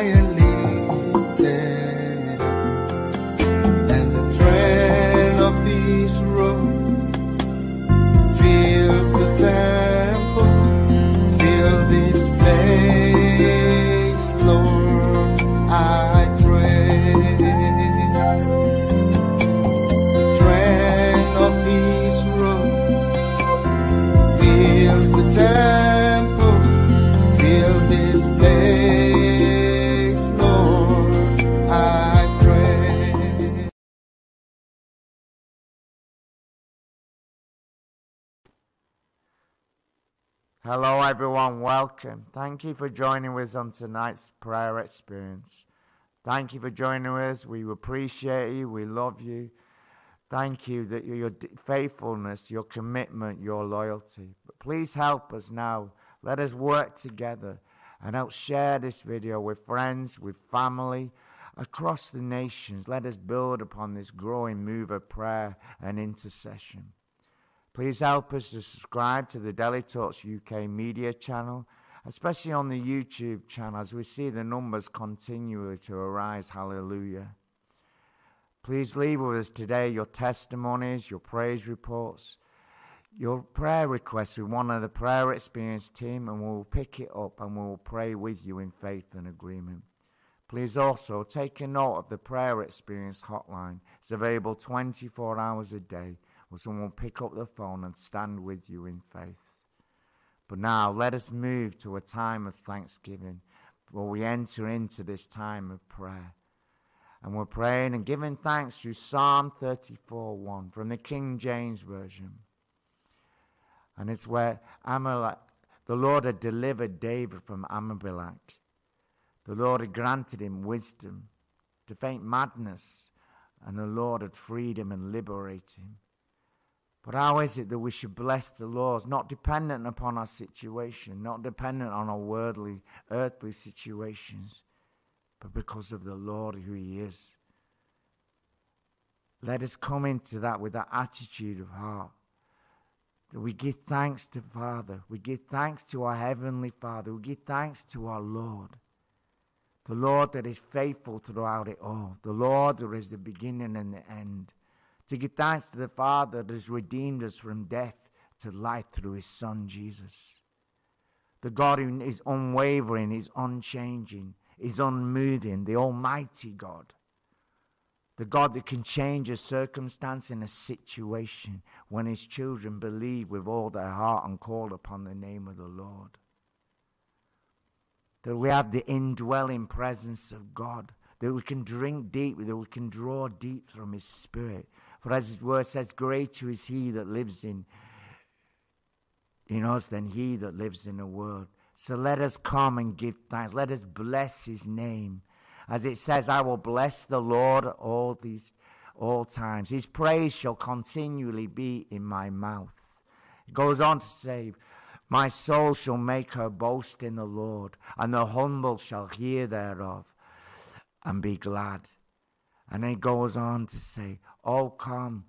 high and Hello, everyone. Welcome. Thank you for joining us on tonight's prayer experience. Thank you for joining us. We appreciate you. We love you. Thank you that your faithfulness, your commitment, your loyalty. But please help us now. Let us work together and help share this video with friends, with family across the nations. Let us build upon this growing move of prayer and intercession. Please help us to subscribe to the Daily Talks UK media channel, especially on the YouTube channel as we see the numbers continually to arise. Hallelujah. Please leave with us today your testimonies, your praise reports, your prayer requests with one of the prayer experience team, and we'll pick it up and we'll pray with you in faith and agreement. Please also take a note of the prayer experience hotline. It's available 24 hours a day, where someone pick up the phone and stand with you in faith. But now let us move to a time of thanksgiving where we enter into this time of prayer. And we're praying and giving thanks through Psalm 34 1 from the King James Version. And it's where Amalek, the Lord had delivered David from Amalek. The Lord had granted him wisdom to faint madness, and the Lord had freed him and liberated him. But how is it that we should bless the Lord, not dependent upon our situation, not dependent on our worldly, earthly situations, but because of the Lord who He is? Let us come into that with that attitude of heart. That we give thanks to Father, we give thanks to our Heavenly Father, we give thanks to our Lord. The Lord that is faithful throughout it all, the Lord that is the beginning and the end to give thanks to the Father that has redeemed us from death to life through his Son Jesus. The God who is unwavering, is unchanging, is unmoving, the Almighty God. The God that can change a circumstance in a situation when his children believe with all their heart and call upon the name of the Lord. That we have the indwelling presence of God, that we can drink deep, that we can draw deep from his spirit, for as it were says, greater is he that lives in, in us than he that lives in the world. So let us come and give thanks. Let us bless his name. As it says, I will bless the Lord all these all times. His praise shall continually be in my mouth. It goes on to say, My soul shall make her boast in the Lord, and the humble shall hear thereof and be glad. And it goes on to say, Oh, come,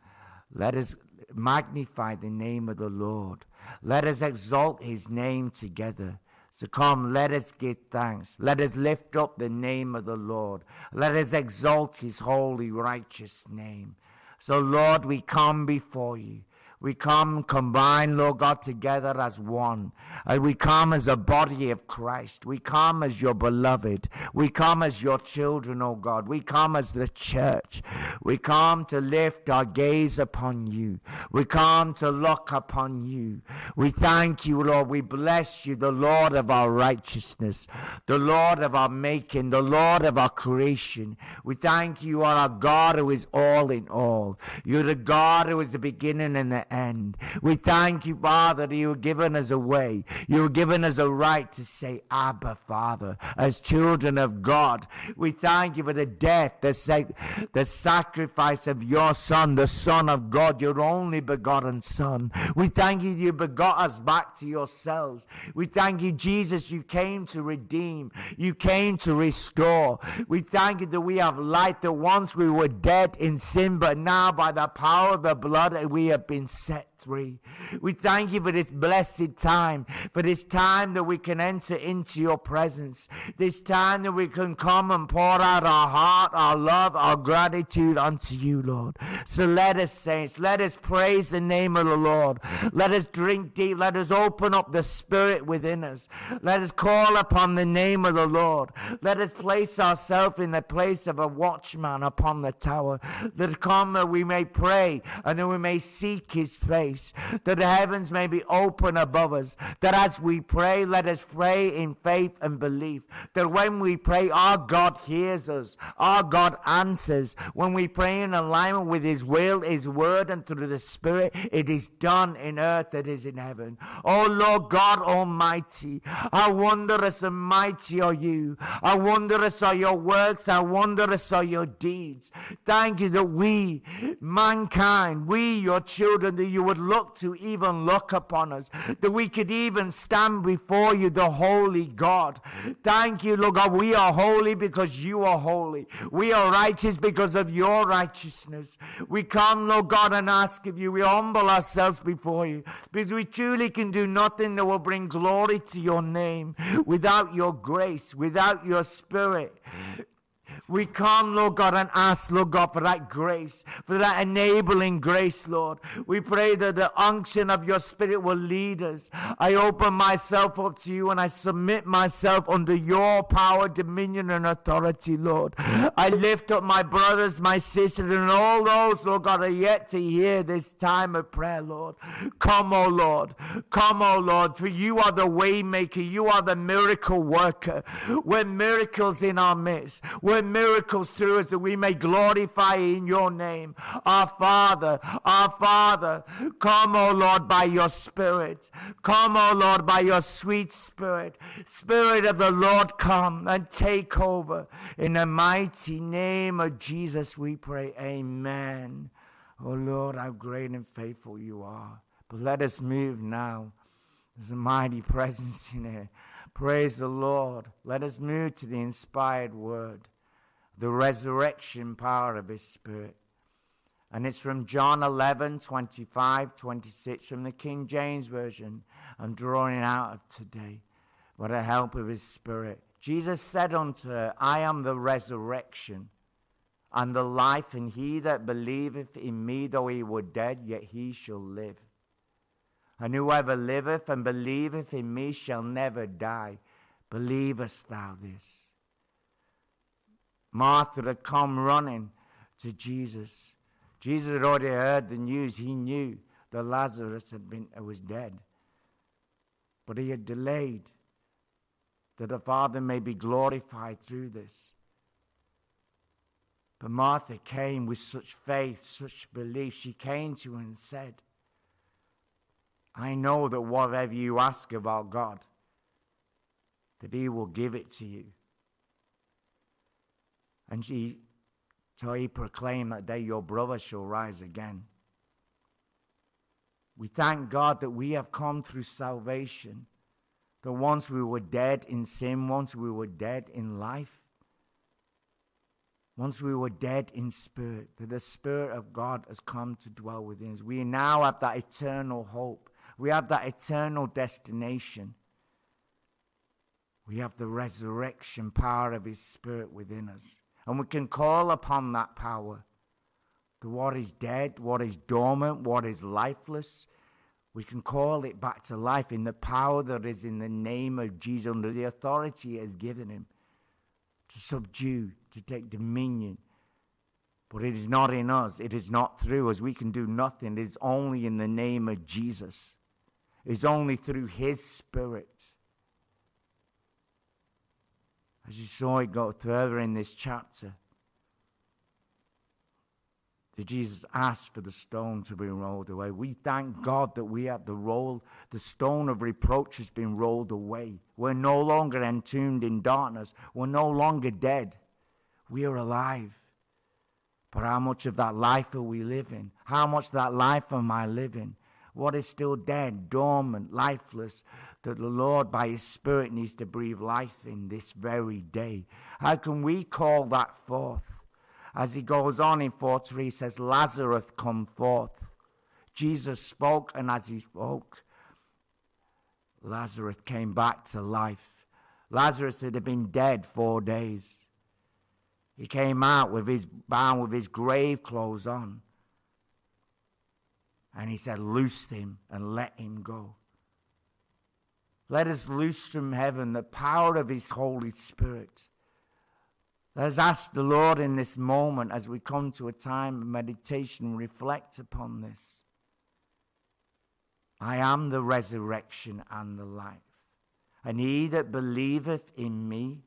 let us magnify the name of the Lord. Let us exalt his name together. So come, let us give thanks. Let us lift up the name of the Lord. Let us exalt his holy, righteous name. So, Lord, we come before you. We come combined, Lord God, together as one. And we come as a body of Christ. We come as your beloved. We come as your children, oh God. We come as the church. We come to lift our gaze upon you. We come to look upon you. We thank you, Lord. We bless you, the Lord of our righteousness, the Lord of our making, the Lord of our creation. We thank you, you are our God who is all in all. You're the God who is the beginning and the end. We thank you, Father, that you have given us a way. You have given us a right to say, Abba, Father, as children of God. We thank you for the death, the, sac- the sacrifice of your Son, the Son of God, your only begotten Son. We thank you, that you begot us back to yourselves. We thank you, Jesus, you came to redeem, you came to restore. We thank you that we have light, that once we were dead in sin, but now by the power of the blood we have been set 3. We thank you for this blessed time, for this time that we can enter into your presence, this time that we can come and pour out our heart, our love, our gratitude unto you, Lord. So let us, saints, let us praise the name of the Lord. Let us drink deep. Let us open up the Spirit within us. Let us call upon the name of the Lord. Let us place ourselves in the place of a watchman upon the tower. That come that we may pray and that we may seek his face. That the heavens may be open above us. That as we pray, let us pray in faith and belief. That when we pray, our God hears us. Our God answers. When we pray in alignment with his will, his word, and through the Spirit, it is done in earth that is in heaven. Oh Lord God Almighty, how wondrous and mighty are you. How wondrous are your works. How wondrous are your deeds. Thank you that we, mankind, we, your children, that you would look to even look upon us, that we could even stand before you, the holy God. Thank you, Lord God. We are holy because you are holy. We are righteous because of your righteousness. We come, Lord God, and ask of you. We humble ourselves before you because we truly can do nothing that will bring glory to your name without your grace, without your spirit. We come, Lord God, and ask, Lord God, for that grace, for that enabling grace, Lord. We pray that the unction of your Spirit will lead us. I open myself up to you and I submit myself under your power, dominion, and authority, Lord. I lift up my brothers, my sisters, and all those, Lord God, are yet to hear this time of prayer, Lord. Come, O oh Lord. Come, O oh Lord, for you are the waymaker. You are the miracle worker. When miracles in our midst. Miracles through us that we may glorify in your name. Our Father, our Father, come, O Lord, by your Spirit. Come, O Lord, by your sweet Spirit. Spirit of the Lord, come and take over. In the mighty name of Jesus, we pray. Amen. Oh Lord, how great and faithful you are. But let us move now. There's a mighty presence in here. Praise the Lord. Let us move to the inspired word the resurrection power of His Spirit. And it's from John 11, 25, 26 from the King James Version. I'm drawing out of today. By the help of His Spirit. Jesus said unto her, I am the resurrection and the life, and he that believeth in me, though he were dead, yet he shall live. And whoever liveth and believeth in me shall never die. Believest thou this? Martha had come running to Jesus. Jesus had already heard the news. He knew that Lazarus had been uh, was dead. But he had delayed that the Father may be glorified through this. But Martha came with such faith, such belief. She came to him and said, I know that whatever you ask our God, that he will give it to you. And she, so he proclaimed that day, Your brother shall rise again. We thank God that we have come through salvation. That once we were dead in sin, once we were dead in life, once we were dead in spirit, that the Spirit of God has come to dwell within us. We now have that eternal hope. We have that eternal destination. We have the resurrection power of His Spirit within us. And we can call upon that power. The what is dead, what is dormant, what is lifeless. We can call it back to life in the power that is in the name of Jesus, under the authority He has given Him to subdue, to take dominion. But it is not in us, it is not through us. We can do nothing. It is only in the name of Jesus, it's only through His Spirit. As you saw it go further in this chapter, that Jesus asked for the stone to be rolled away. We thank God that we have the roll, the stone of reproach has been rolled away. We're no longer entombed in darkness. We're no longer dead. We are alive. But how much of that life are we living? How much of that life am I living? What is still dead, dormant, lifeless? That the Lord, by His Spirit, needs to breathe life in this very day. How can we call that forth? As he goes on in 4 3, he says, Lazarus come forth. Jesus spoke, and as he spoke, Lazarus came back to life. Lazarus had been dead four days. He came out with his bound with his grave clothes on. And he said, Loose him and let him go. Let us loose from heaven the power of his Holy Spirit. Let us ask the Lord in this moment as we come to a time of meditation, and reflect upon this. I am the resurrection and the life. And he that believeth in me,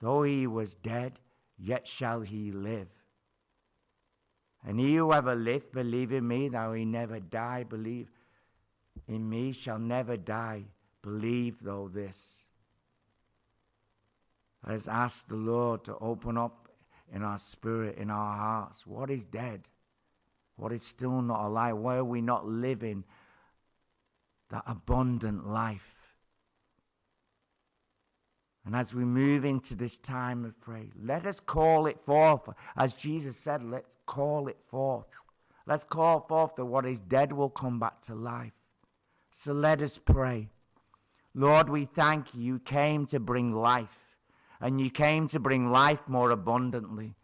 though he was dead, yet shall he live. And he who ever lived, believe in me, though he never die, believe in me, shall never die. Believe though this. Let's ask the Lord to open up in our spirit, in our hearts, what is dead, what is still not alive, why are we not living that abundant life? And as we move into this time of prayer, let us call it forth. As Jesus said, let's call it forth. Let's call forth that what is dead will come back to life. So let us pray. Lord, we thank you. You came to bring life, and you came to bring life more abundantly.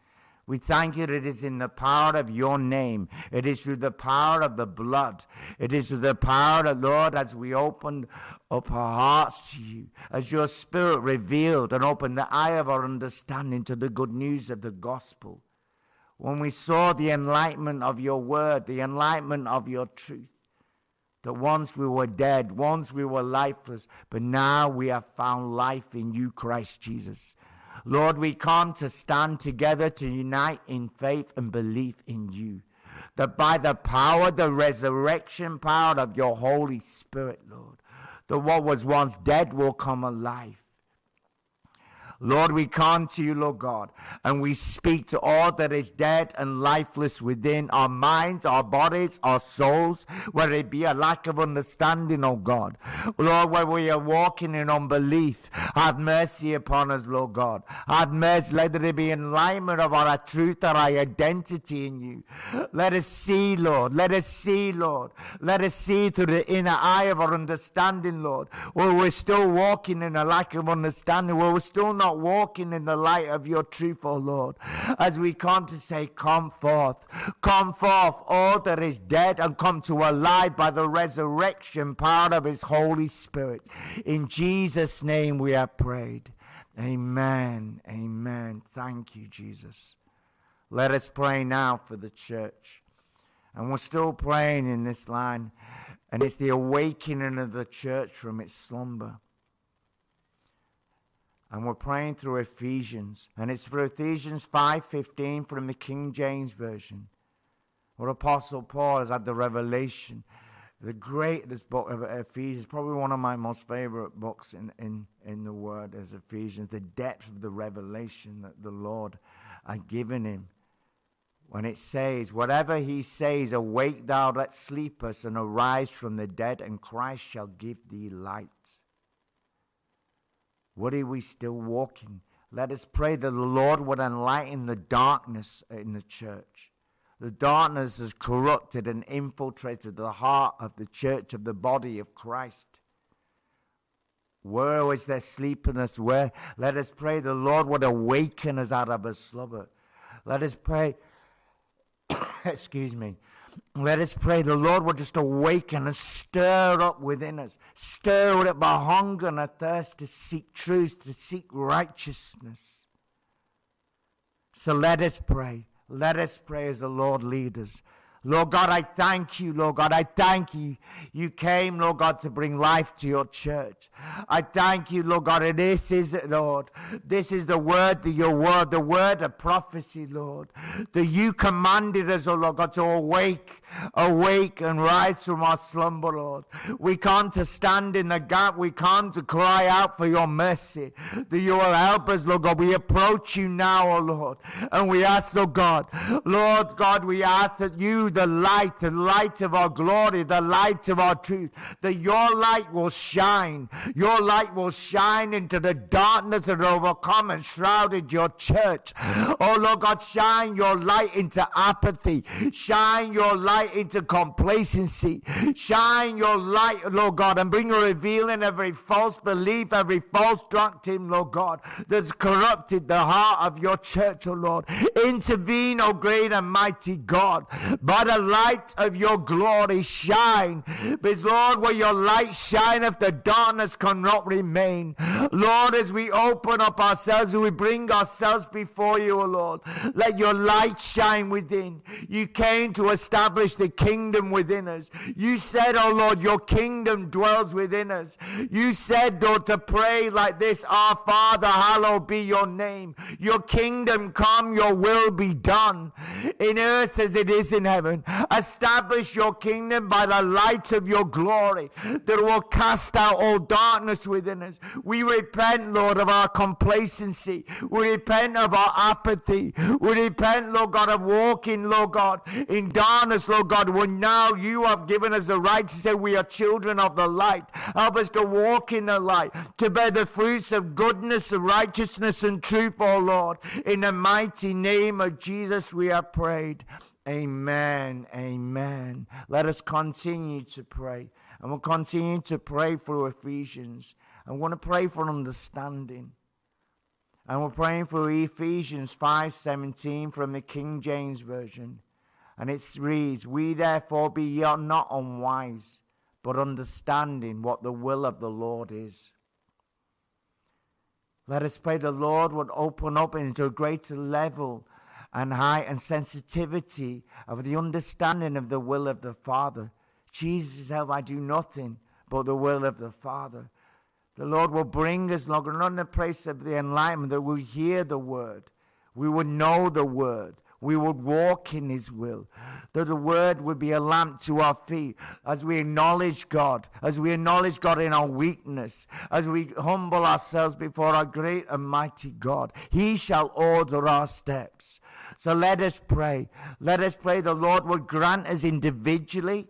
We thank you that it is in the power of your name. It is through the power of the blood. It is through the power of Lord as we open up our hearts to you, as your spirit revealed and opened the eye of our understanding to the good news of the gospel. When we saw the enlightenment of your word, the enlightenment of your truth, that once we were dead, once we were lifeless, but now we have found life in you, Christ Jesus. Lord, we come to stand together to unite in faith and belief in you. That by the power, the resurrection power of your Holy Spirit, Lord, that what was once dead will come alive. Lord, we come to you, Lord God, and we speak to all that is dead and lifeless within our minds, our bodies, our souls, whether it be a lack of understanding, oh God. Lord, where we are walking in unbelief, have mercy upon us, Lord God. Have mercy, let there be alignment of our truth, and our identity in you. Let us see, Lord. Let us see, Lord. Let us see through the inner eye of our understanding, Lord. Where we're still walking in a lack of understanding, where we're still not walking in the light of your truth, O oh Lord. As we come to say, Come forth, come forth, all that is dead, and come to alive by the resurrection power of His Holy Spirit. In Jesus' name we have prayed. Amen. Amen. Thank you, Jesus. Let us pray now for the church. And we're still praying in this line. And it's the awakening of the church from its slumber. And we're praying through Ephesians. And it's for Ephesians 5.15 from the King James Version. Where Apostle Paul has had the revelation. The greatest book of Ephesians, probably one of my most favorite books in, in, in the Word is Ephesians. The depth of the revelation that the Lord had given him. When it says, Whatever he says, awake thou that sleepest, and arise from the dead, and Christ shall give thee light. What are we still walking? Let us pray that the Lord would enlighten the darkness in the church. The darkness has corrupted and infiltrated the heart of the church of the body of Christ. Where was their sleepiness? Where? Let us pray the Lord would awaken us out of a slumber. Let us pray, excuse me, let us pray the Lord will just awaken and stir up within us, stir up our hunger and our thirst to seek truth, to seek righteousness. So let us pray. Let us pray as the Lord leads us. Lord God, I thank you, Lord God. I thank you. You came, Lord God, to bring life to your church. I thank you, Lord God. And this is Lord. This is the word, your word, the word of prophecy, Lord. That you commanded us, oh Lord God, to awake, awake and rise from our slumber, Lord. We come to stand in the gap. We come to cry out for your mercy. That you will help us, Lord God. We approach you now, oh Lord. And we ask, Lord God, Lord God, we ask that you, the light, the light of our glory, the light of our truth, that your light will shine. Your light will shine into the darkness that overcome and shrouded your church. Oh Lord God, shine your light into apathy. Shine your light into complacency. Shine your light, Lord God, and bring a revealing every false belief, every false doctrine, Lord God, that's corrupted the heart of your church, oh Lord. Intervene, oh great and mighty God, by the light of your glory, shine. Because, Lord, where your light shineth, the darkness cannot remain. Lord, as we open up ourselves, we bring ourselves before you, O Lord, let your light shine within. You came to establish the kingdom within us. You said, oh Lord, your kingdom dwells within us. You said, Lord, to pray like this Our Father, hallowed be your name. Your kingdom come, your will be done in earth as it is in heaven. Establish your kingdom by the light of your glory that will cast out all darkness within us. We repent, Lord, of our complacency. We repent of our apathy. We repent, Lord God, of walking, Lord God, in darkness, Lord God, when now you have given us the right to say we are children of the light. Help us to walk in the light, to bear the fruits of goodness, righteousness, and truth, O Lord. In the mighty name of Jesus, we have prayed. Amen. Amen. Let us continue to pray. And we'll continue to pray for Ephesians. I want to pray for understanding. And we're praying for Ephesians 5:17 from the King James Version. And it reads, We therefore be ye not unwise, but understanding what the will of the Lord is. Let us pray the Lord would open up into a greater level and height and sensitivity of the understanding of the will of the Father. Jesus help, I do nothing but the will of the Father. The Lord will bring us, Lord, not in the place of the enlightenment, that we hear the word. We would know the word. We would walk in His will. That the word would be a lamp to our feet as we acknowledge God, as we acknowledge God in our weakness, as we humble ourselves before our great and mighty God. He shall order our steps. So let us pray. Let us pray the Lord will grant us individually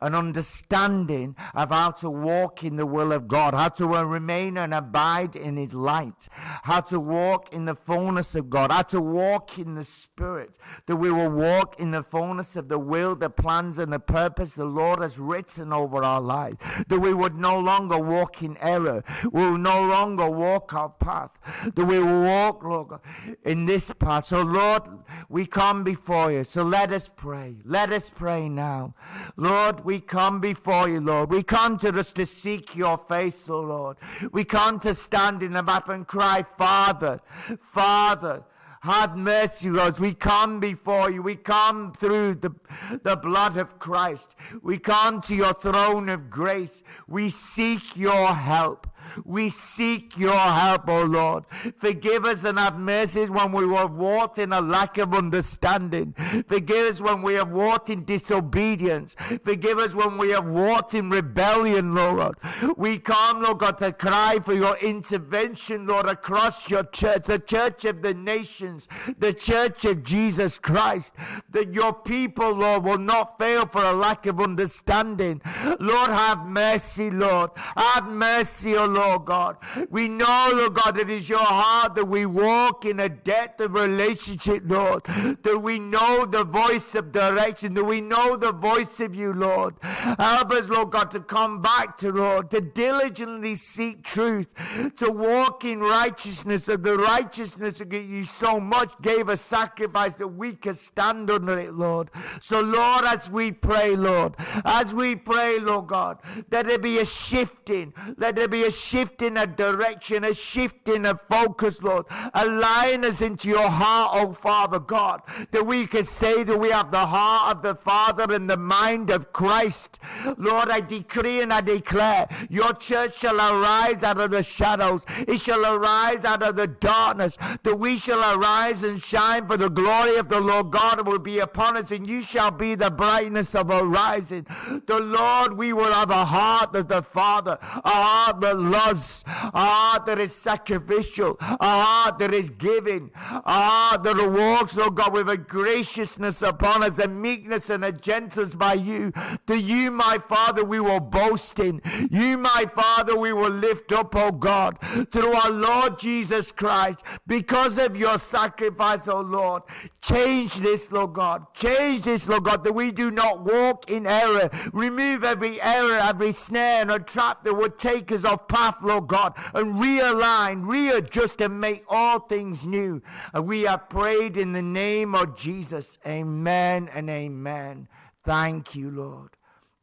an understanding of how to walk in the will of God, how to remain and abide in His light, how to walk in the fullness of God, how to walk in the Spirit, that we will walk in the fullness of the will, the plans, and the purpose the Lord has written over our life, that we would no longer walk in error, we will no longer walk our path, that we will walk, Lord, in this path. So, Lord, we come before you. So let us pray. Let us pray now. Lord, we come before you, Lord. We come to us to seek your face, oh Lord. We come to stand in the map and cry, Father, Father. Have mercy, Lord. We come before you. We come through the, the blood of Christ. We come to your throne of grace. We seek your help. We seek your help, O Lord. Forgive us and have mercy when we have walked in a lack of understanding. Forgive us when we have walked in disobedience. Forgive us when we have walked in rebellion, Lord. We come, Lord God, to cry for your intervention, Lord, across your church, the church of the nations, the church of Jesus Christ, that your people, Lord, will not fail for a lack of understanding. Lord, have mercy, Lord. Have mercy, O Lord. Lord God. We know, Lord God, that it is your heart that we walk in a depth of relationship, Lord. That we know the voice of direction, that we know the voice of you, Lord. Help us, Lord God, to come back to, Lord, to diligently seek truth, to walk in righteousness, of the righteousness that you so much gave a sacrifice that we can stand under it, Lord. So, Lord, as we pray, Lord, as we pray, Lord God, that there be a shifting, let there be a shifting shift in a direction, a shift in a focus, Lord. Align us into your heart, oh Father God, that we can say that we have the heart of the Father and the mind of Christ. Lord, I decree and I declare your church shall arise out of the shadows, it shall arise out of the darkness, that we shall arise and shine for the glory of the Lord God will be upon us, and you shall be the brightness of our rising. The Lord, we will have a heart of the Father, a heart that loves, a heart that is sacrificial, Ah, that is giving, Ah, heart that walks, oh God, with a graciousness upon us, a meekness and a gentleness by you. To you, my Father, we will boast in. You, my Father, we will lift up, oh God, through our Lord Jesus Christ, because of your sacrifice, oh Lord. Change this, Lord God. Change this, Lord God, that we do not walk in error. Remove every error, every snare and a trap that would take us off path, Lord God, and realign, readjust, and make all things new. And we have prayed in the name of Jesus. Amen and amen. Thank you, Lord.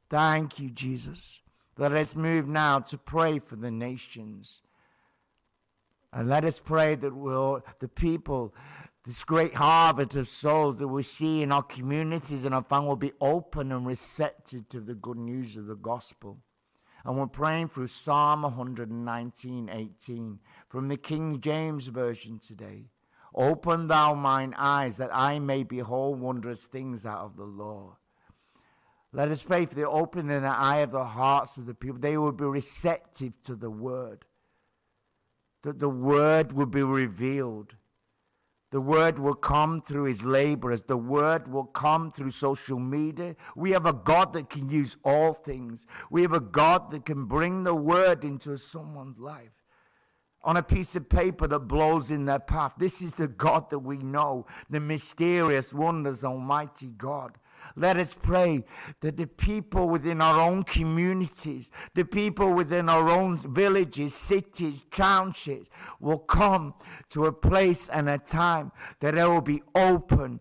Thank you, Jesus. Let us move now to pray for the nations. And let us pray that we'll, the people, this great harvest of souls that we see in our communities and our family will be open and receptive to the good news of the gospel. And we're praying through Psalm 119, 18 from the King James Version today. Open thou mine eyes that I may behold wondrous things out of the Lord. Let us pray for the opening of the eye of the hearts of the people. They will be receptive to the word. That the word will be revealed. The word will come through his laborers. The word will come through social media. We have a God that can use all things. We have a God that can bring the word into someone's life on a piece of paper that blows in their path. This is the God that we know, the mysterious, wonders, almighty God. Let us pray that the people within our own communities, the people within our own villages, cities, townships will come to a place and a time that they will be open,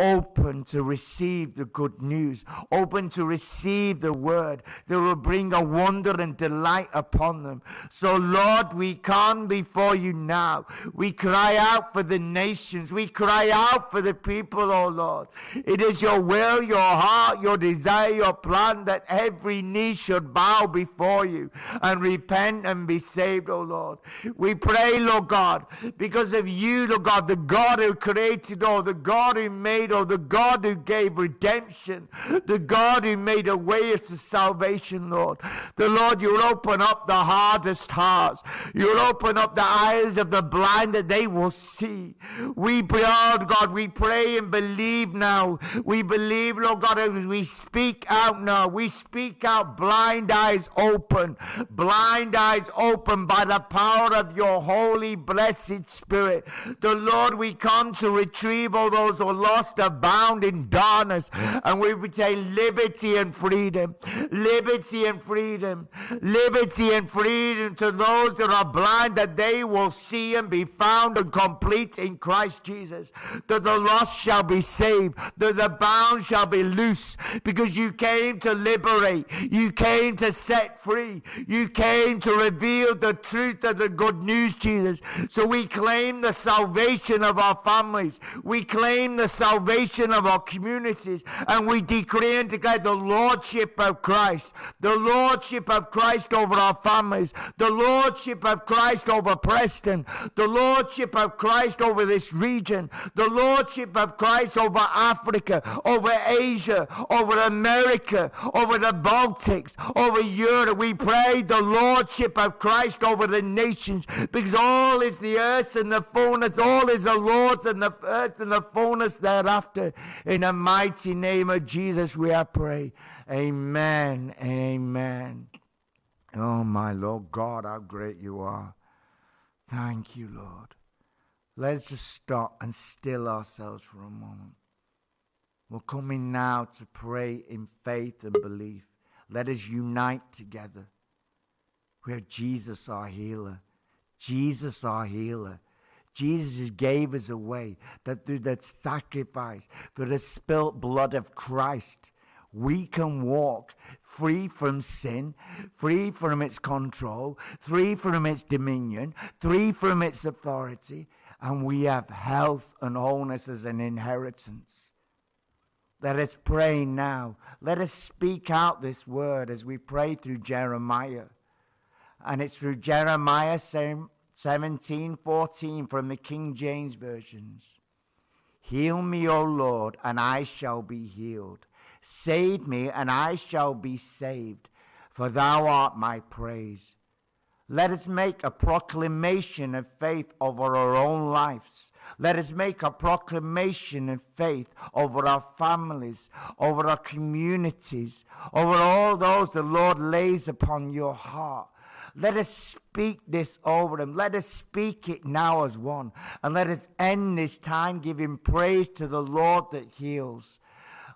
open to receive the good news, open to receive the word that will bring a wonder and delight upon them. So, Lord, we come before you now. We cry out for the nations. We cry out for the people, oh Lord. It is your will, your heart, your desire, your plan that every knee should bow before you and repent and be saved, oh Lord. We pray, Lord God, because of you, Lord God, the God who created all, the God who made the God who gave redemption, the God who made a way to salvation, Lord. The Lord, you'll open up the hardest hearts. You'll open up the eyes of the blind that they will see. We pray, Lord God, we pray and believe now. We believe, Lord God, as we speak out now. We speak out, blind eyes open, blind eyes open by the power of your holy, blessed Spirit. The Lord, we come to retrieve all those who are lost are bound in darkness. And we would say liberty and freedom, liberty and freedom, liberty and freedom to those that are blind that they will see and be found and complete in Christ Jesus. That the lost shall be saved, that the bound shall be loose because you came to liberate, you came to set free, you came to reveal the truth of the good news, Jesus. So we claim the salvation of our families, we claim the salvation salvation of our communities. And we decree and declare the Lordship of Christ, the Lordship of Christ over our families, the Lordship of Christ over Preston, the Lordship of Christ over this region, the Lordship of Christ over Africa, over Asia, over America, over the Baltics, over Europe. We pray the Lordship of Christ over the nations because all is the earth and the fullness, all is the Lord's and the earth and the fullness thereafter after. In the mighty name of Jesus, we are pray. Amen and amen. Oh, my Lord God, how great you are. Thank you, Lord. Let's just stop and still ourselves for a moment. We're coming now to pray in faith and belief. Let us unite together. We have Jesus, our healer. Jesus, our healer. Jesus gave us a way that through that sacrifice, through the spilt blood of Christ, we can walk free from sin, free from its control, free from its dominion, free from its authority, and we have health and wholeness as an inheritance. Let us pray now. Let us speak out this word as we pray through Jeremiah. And it's through Jeremiah saying, 1714 from the King James Versions. Heal me, O Lord, and I shall be healed. Save me, and I shall be saved, for thou art my praise. Let us make a proclamation of faith over our own lives. Let us make a proclamation of faith over our families, over our communities, over all those the Lord lays upon your heart. Let us speak this over them. Let us speak it now as one. And let us end this time giving praise to the Lord that heals.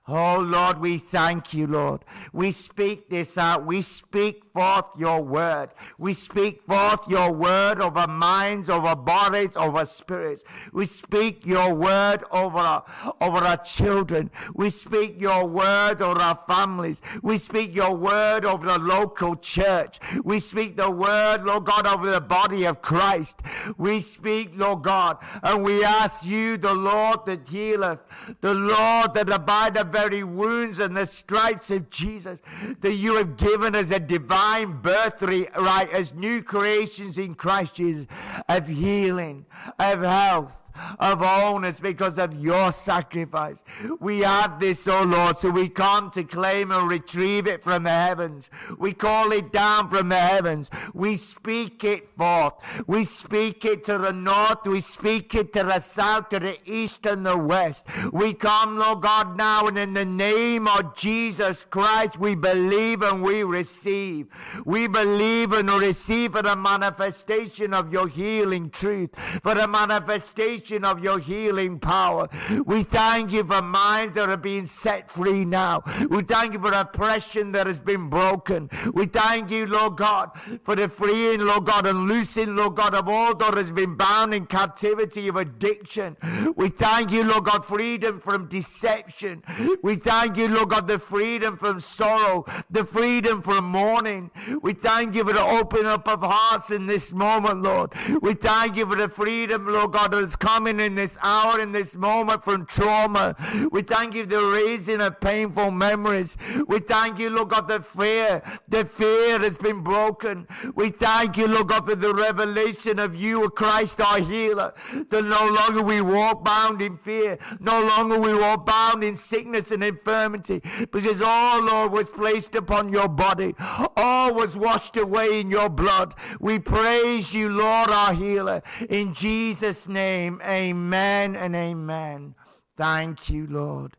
Oh Lord, we thank you, Lord. We speak this out. We speak forth your word. We speak forth your word over minds, over bodies, over spirits. We speak your word over our, over our children. We speak your word over our families. We speak your word over the local church. We speak the word, Lord God, over the body of Christ. We speak, Lord God, and we ask you, the Lord that healeth, the Lord that abideth very wounds and the stripes of Jesus that you have given us a divine birthright as new creations in Christ Jesus of healing, of health, of wholeness because of your sacrifice. We have this, oh Lord, so we come to claim and retrieve it from the heavens. We call it down from the heavens. We speak it forth. We speak it to the north. We speak it to the south, to the east and the west. We come, Lord God, now and in the name of Jesus Christ, we believe and we receive. We believe and receive for the manifestation of your healing truth, for the manifestation of your healing power. We thank you for minds that are being set free now. We thank you for oppression that has been broken. We thank you, Lord God, for the freeing, Lord God, and loosing, Lord God, of all that has been bound in captivity of addiction. We thank you, Lord God, freedom from deception. We thank you, Lord God, the freedom from sorrow, the freedom from mourning. We thank you for the opening up of hearts in this moment, Lord. We thank you for the freedom, Lord God, that has come coming in this hour, in this moment from trauma. We thank you for the raising of painful memories. We thank you, Lord God, the fear, the fear has been broken. We thank you, Lord God, for the revelation of you, Christ our healer. That no longer we walk bound in fear, no longer we walk bound in sickness and infirmity, because all, Lord, was placed upon your body, all was washed away in your blood. We praise you, Lord, our healer, in Jesus' name. Amen and amen. Thank you, Lord.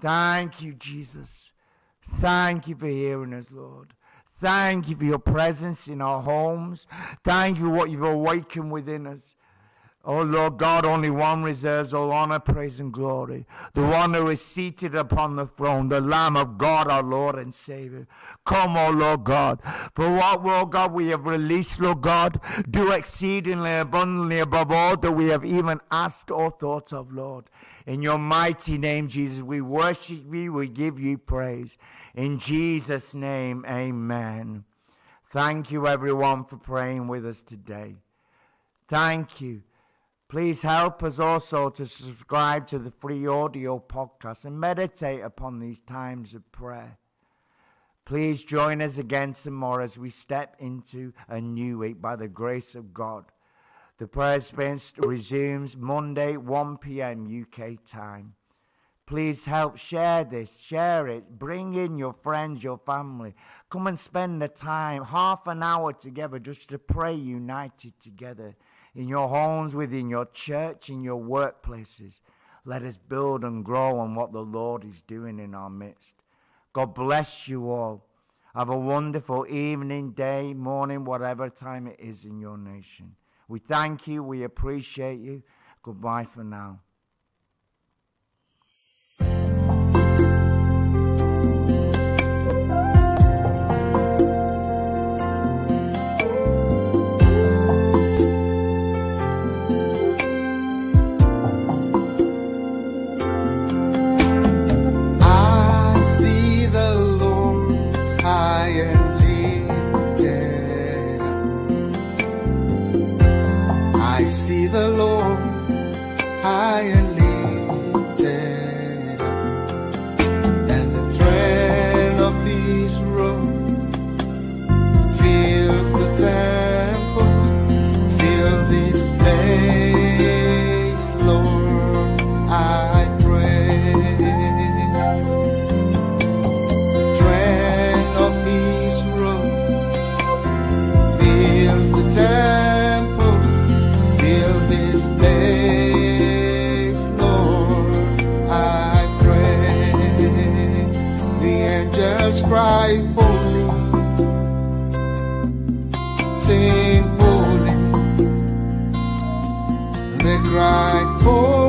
Thank you, Jesus. Thank you for hearing us, Lord. Thank you for your presence in our homes. Thank you for what you've awakened within us. Oh Lord God, only one reserves all honor, praise, and glory. The one who is seated upon the throne, the Lamb of God, our Lord and Savior. Come, O Lord God, for what, Lord God, we have released, Lord God, do exceedingly abundantly above all that we have even asked or thought of, Lord. In your mighty name, Jesus, we worship you, we give you praise. In Jesus' name, amen. Thank you, everyone, for praying with us today. Thank you. Please help us also to subscribe to the free audio podcast and meditate upon these times of prayer. Please join us again tomorrow as we step into a new week by the grace of God. The prayer space resumes Monday, 1 p.m. UK time. Please help share this, share it, bring in your friends, your family. Come and spend the time, half an hour together, just to pray united together in your homes, within your church, in your workplaces. Let us build and grow on what the Lord is doing in our midst. God bless you all. Have a wonderful evening, day, morning, whatever time it is in your nation. We thank you. We appreciate you. Goodbye for now. Cry, Holy